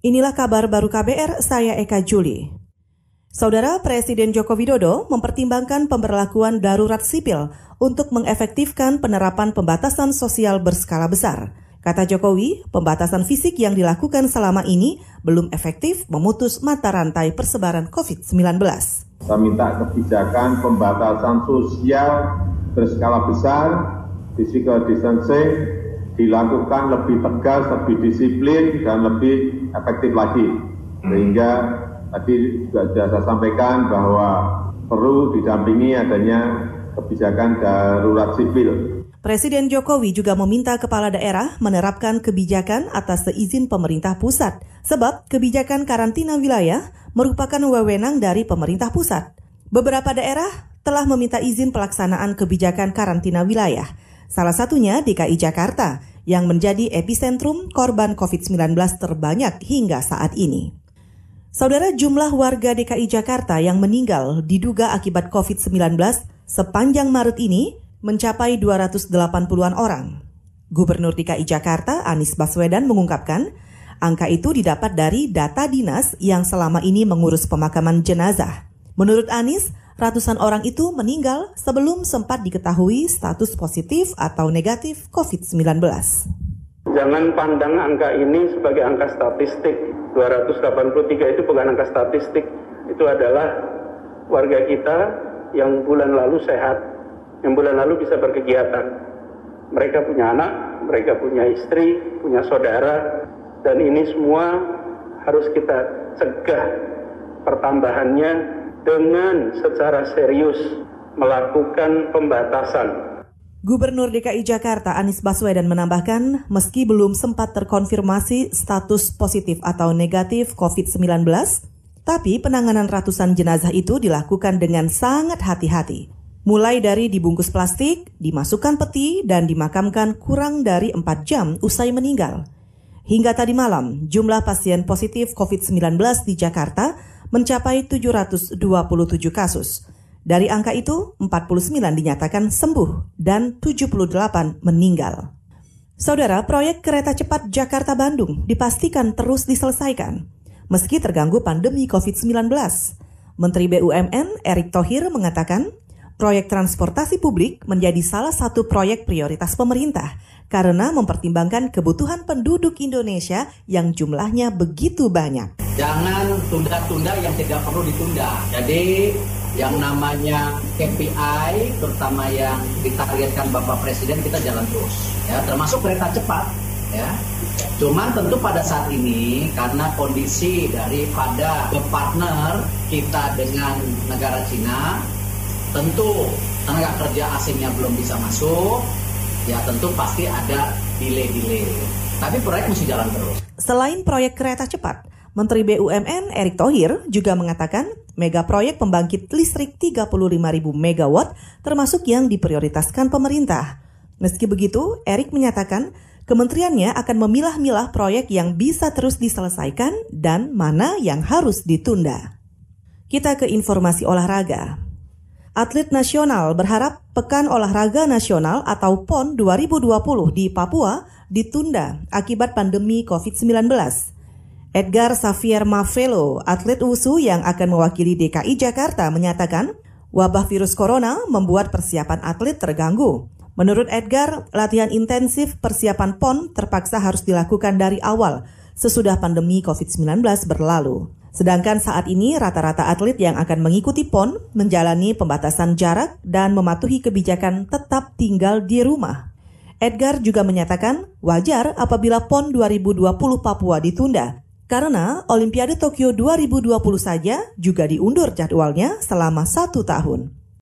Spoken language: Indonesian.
Inilah kabar baru KBR, saya Eka Juli. Saudara Presiden Joko Widodo mempertimbangkan pemberlakuan darurat sipil untuk mengefektifkan penerapan pembatasan sosial berskala besar. Kata Jokowi, pembatasan fisik yang dilakukan selama ini belum efektif memutus mata rantai persebaran COVID-19. Saya minta kebijakan pembatasan sosial berskala besar, physical distancing, dilakukan lebih tegas, lebih disiplin, dan lebih efektif lagi. Sehingga tadi juga sudah saya sampaikan bahwa perlu didampingi adanya kebijakan darurat sipil. Presiden Jokowi juga meminta kepala daerah menerapkan kebijakan atas seizin pemerintah pusat, sebab kebijakan karantina wilayah merupakan wewenang dari pemerintah pusat. Beberapa daerah telah meminta izin pelaksanaan kebijakan karantina wilayah, salah satunya DKI Jakarta yang menjadi epicentrum korban COVID-19 terbanyak hingga saat ini. Saudara jumlah warga DKI Jakarta yang meninggal diduga akibat COVID-19 sepanjang Maret ini mencapai 280-an orang. Gubernur DKI Jakarta Anies Baswedan mengungkapkan, angka itu didapat dari data dinas yang selama ini mengurus pemakaman jenazah. Menurut Anies, ratusan orang itu meninggal sebelum sempat diketahui status positif atau negatif COVID-19. Jangan pandang angka ini sebagai angka statistik. 283 itu bukan angka statistik. Itu adalah warga kita yang bulan lalu sehat, yang bulan lalu bisa berkegiatan. Mereka punya anak, mereka punya istri, punya saudara, dan ini semua harus kita cegah pertambahannya dengan secara serius melakukan pembatasan. Gubernur DKI Jakarta Anies Baswedan menambahkan, meski belum sempat terkonfirmasi status positif atau negatif COVID-19, tapi penanganan ratusan jenazah itu dilakukan dengan sangat hati-hati. Mulai dari dibungkus plastik, dimasukkan peti, dan dimakamkan kurang dari 4 jam usai meninggal. Hingga tadi malam, jumlah pasien positif COVID-19 di Jakarta mencapai 727 kasus. Dari angka itu, 49 dinyatakan sembuh dan 78 meninggal. Saudara, proyek kereta cepat Jakarta-Bandung dipastikan terus diselesaikan, meski terganggu pandemi COVID-19. Menteri BUMN Erick Thohir mengatakan, proyek transportasi publik menjadi salah satu proyek prioritas pemerintah karena mempertimbangkan kebutuhan penduduk Indonesia yang jumlahnya begitu banyak. Jangan tunda-tunda yang tidak perlu ditunda. Jadi yang namanya KPI, terutama yang ditargetkan Bapak Presiden kita jalan terus. Ya, termasuk kereta cepat. Ya, Cuman tentu pada saat ini karena kondisi daripada partner kita dengan negara Cina, tentu tenaga kerja asingnya belum bisa masuk, ya tentu pasti ada delay-delay. Tapi proyek mesti jalan terus. Selain proyek kereta cepat, Menteri BUMN Erick Thohir juga mengatakan mega proyek pembangkit listrik 35.000 megawatt termasuk yang diprioritaskan pemerintah. Meski begitu, Erick menyatakan kementeriannya akan memilah-milah proyek yang bisa terus diselesaikan dan mana yang harus ditunda. Kita ke informasi olahraga. Atlet nasional berharap Pekan Olahraga Nasional atau PON 2020 di Papua ditunda akibat pandemi COVID-19. Edgar Xavier Mavelo, atlet WUSU yang akan mewakili DKI Jakarta menyatakan, wabah virus corona membuat persiapan atlet terganggu. Menurut Edgar, latihan intensif persiapan PON terpaksa harus dilakukan dari awal sesudah pandemi COVID-19 berlalu. Sedangkan saat ini rata-rata atlet yang akan mengikuti PON menjalani pembatasan jarak dan mematuhi kebijakan tetap tinggal di rumah. Edgar juga menyatakan wajar apabila PON 2020 Papua ditunda, karena Olimpiade Tokyo 2020 saja juga diundur jadwalnya selama satu tahun.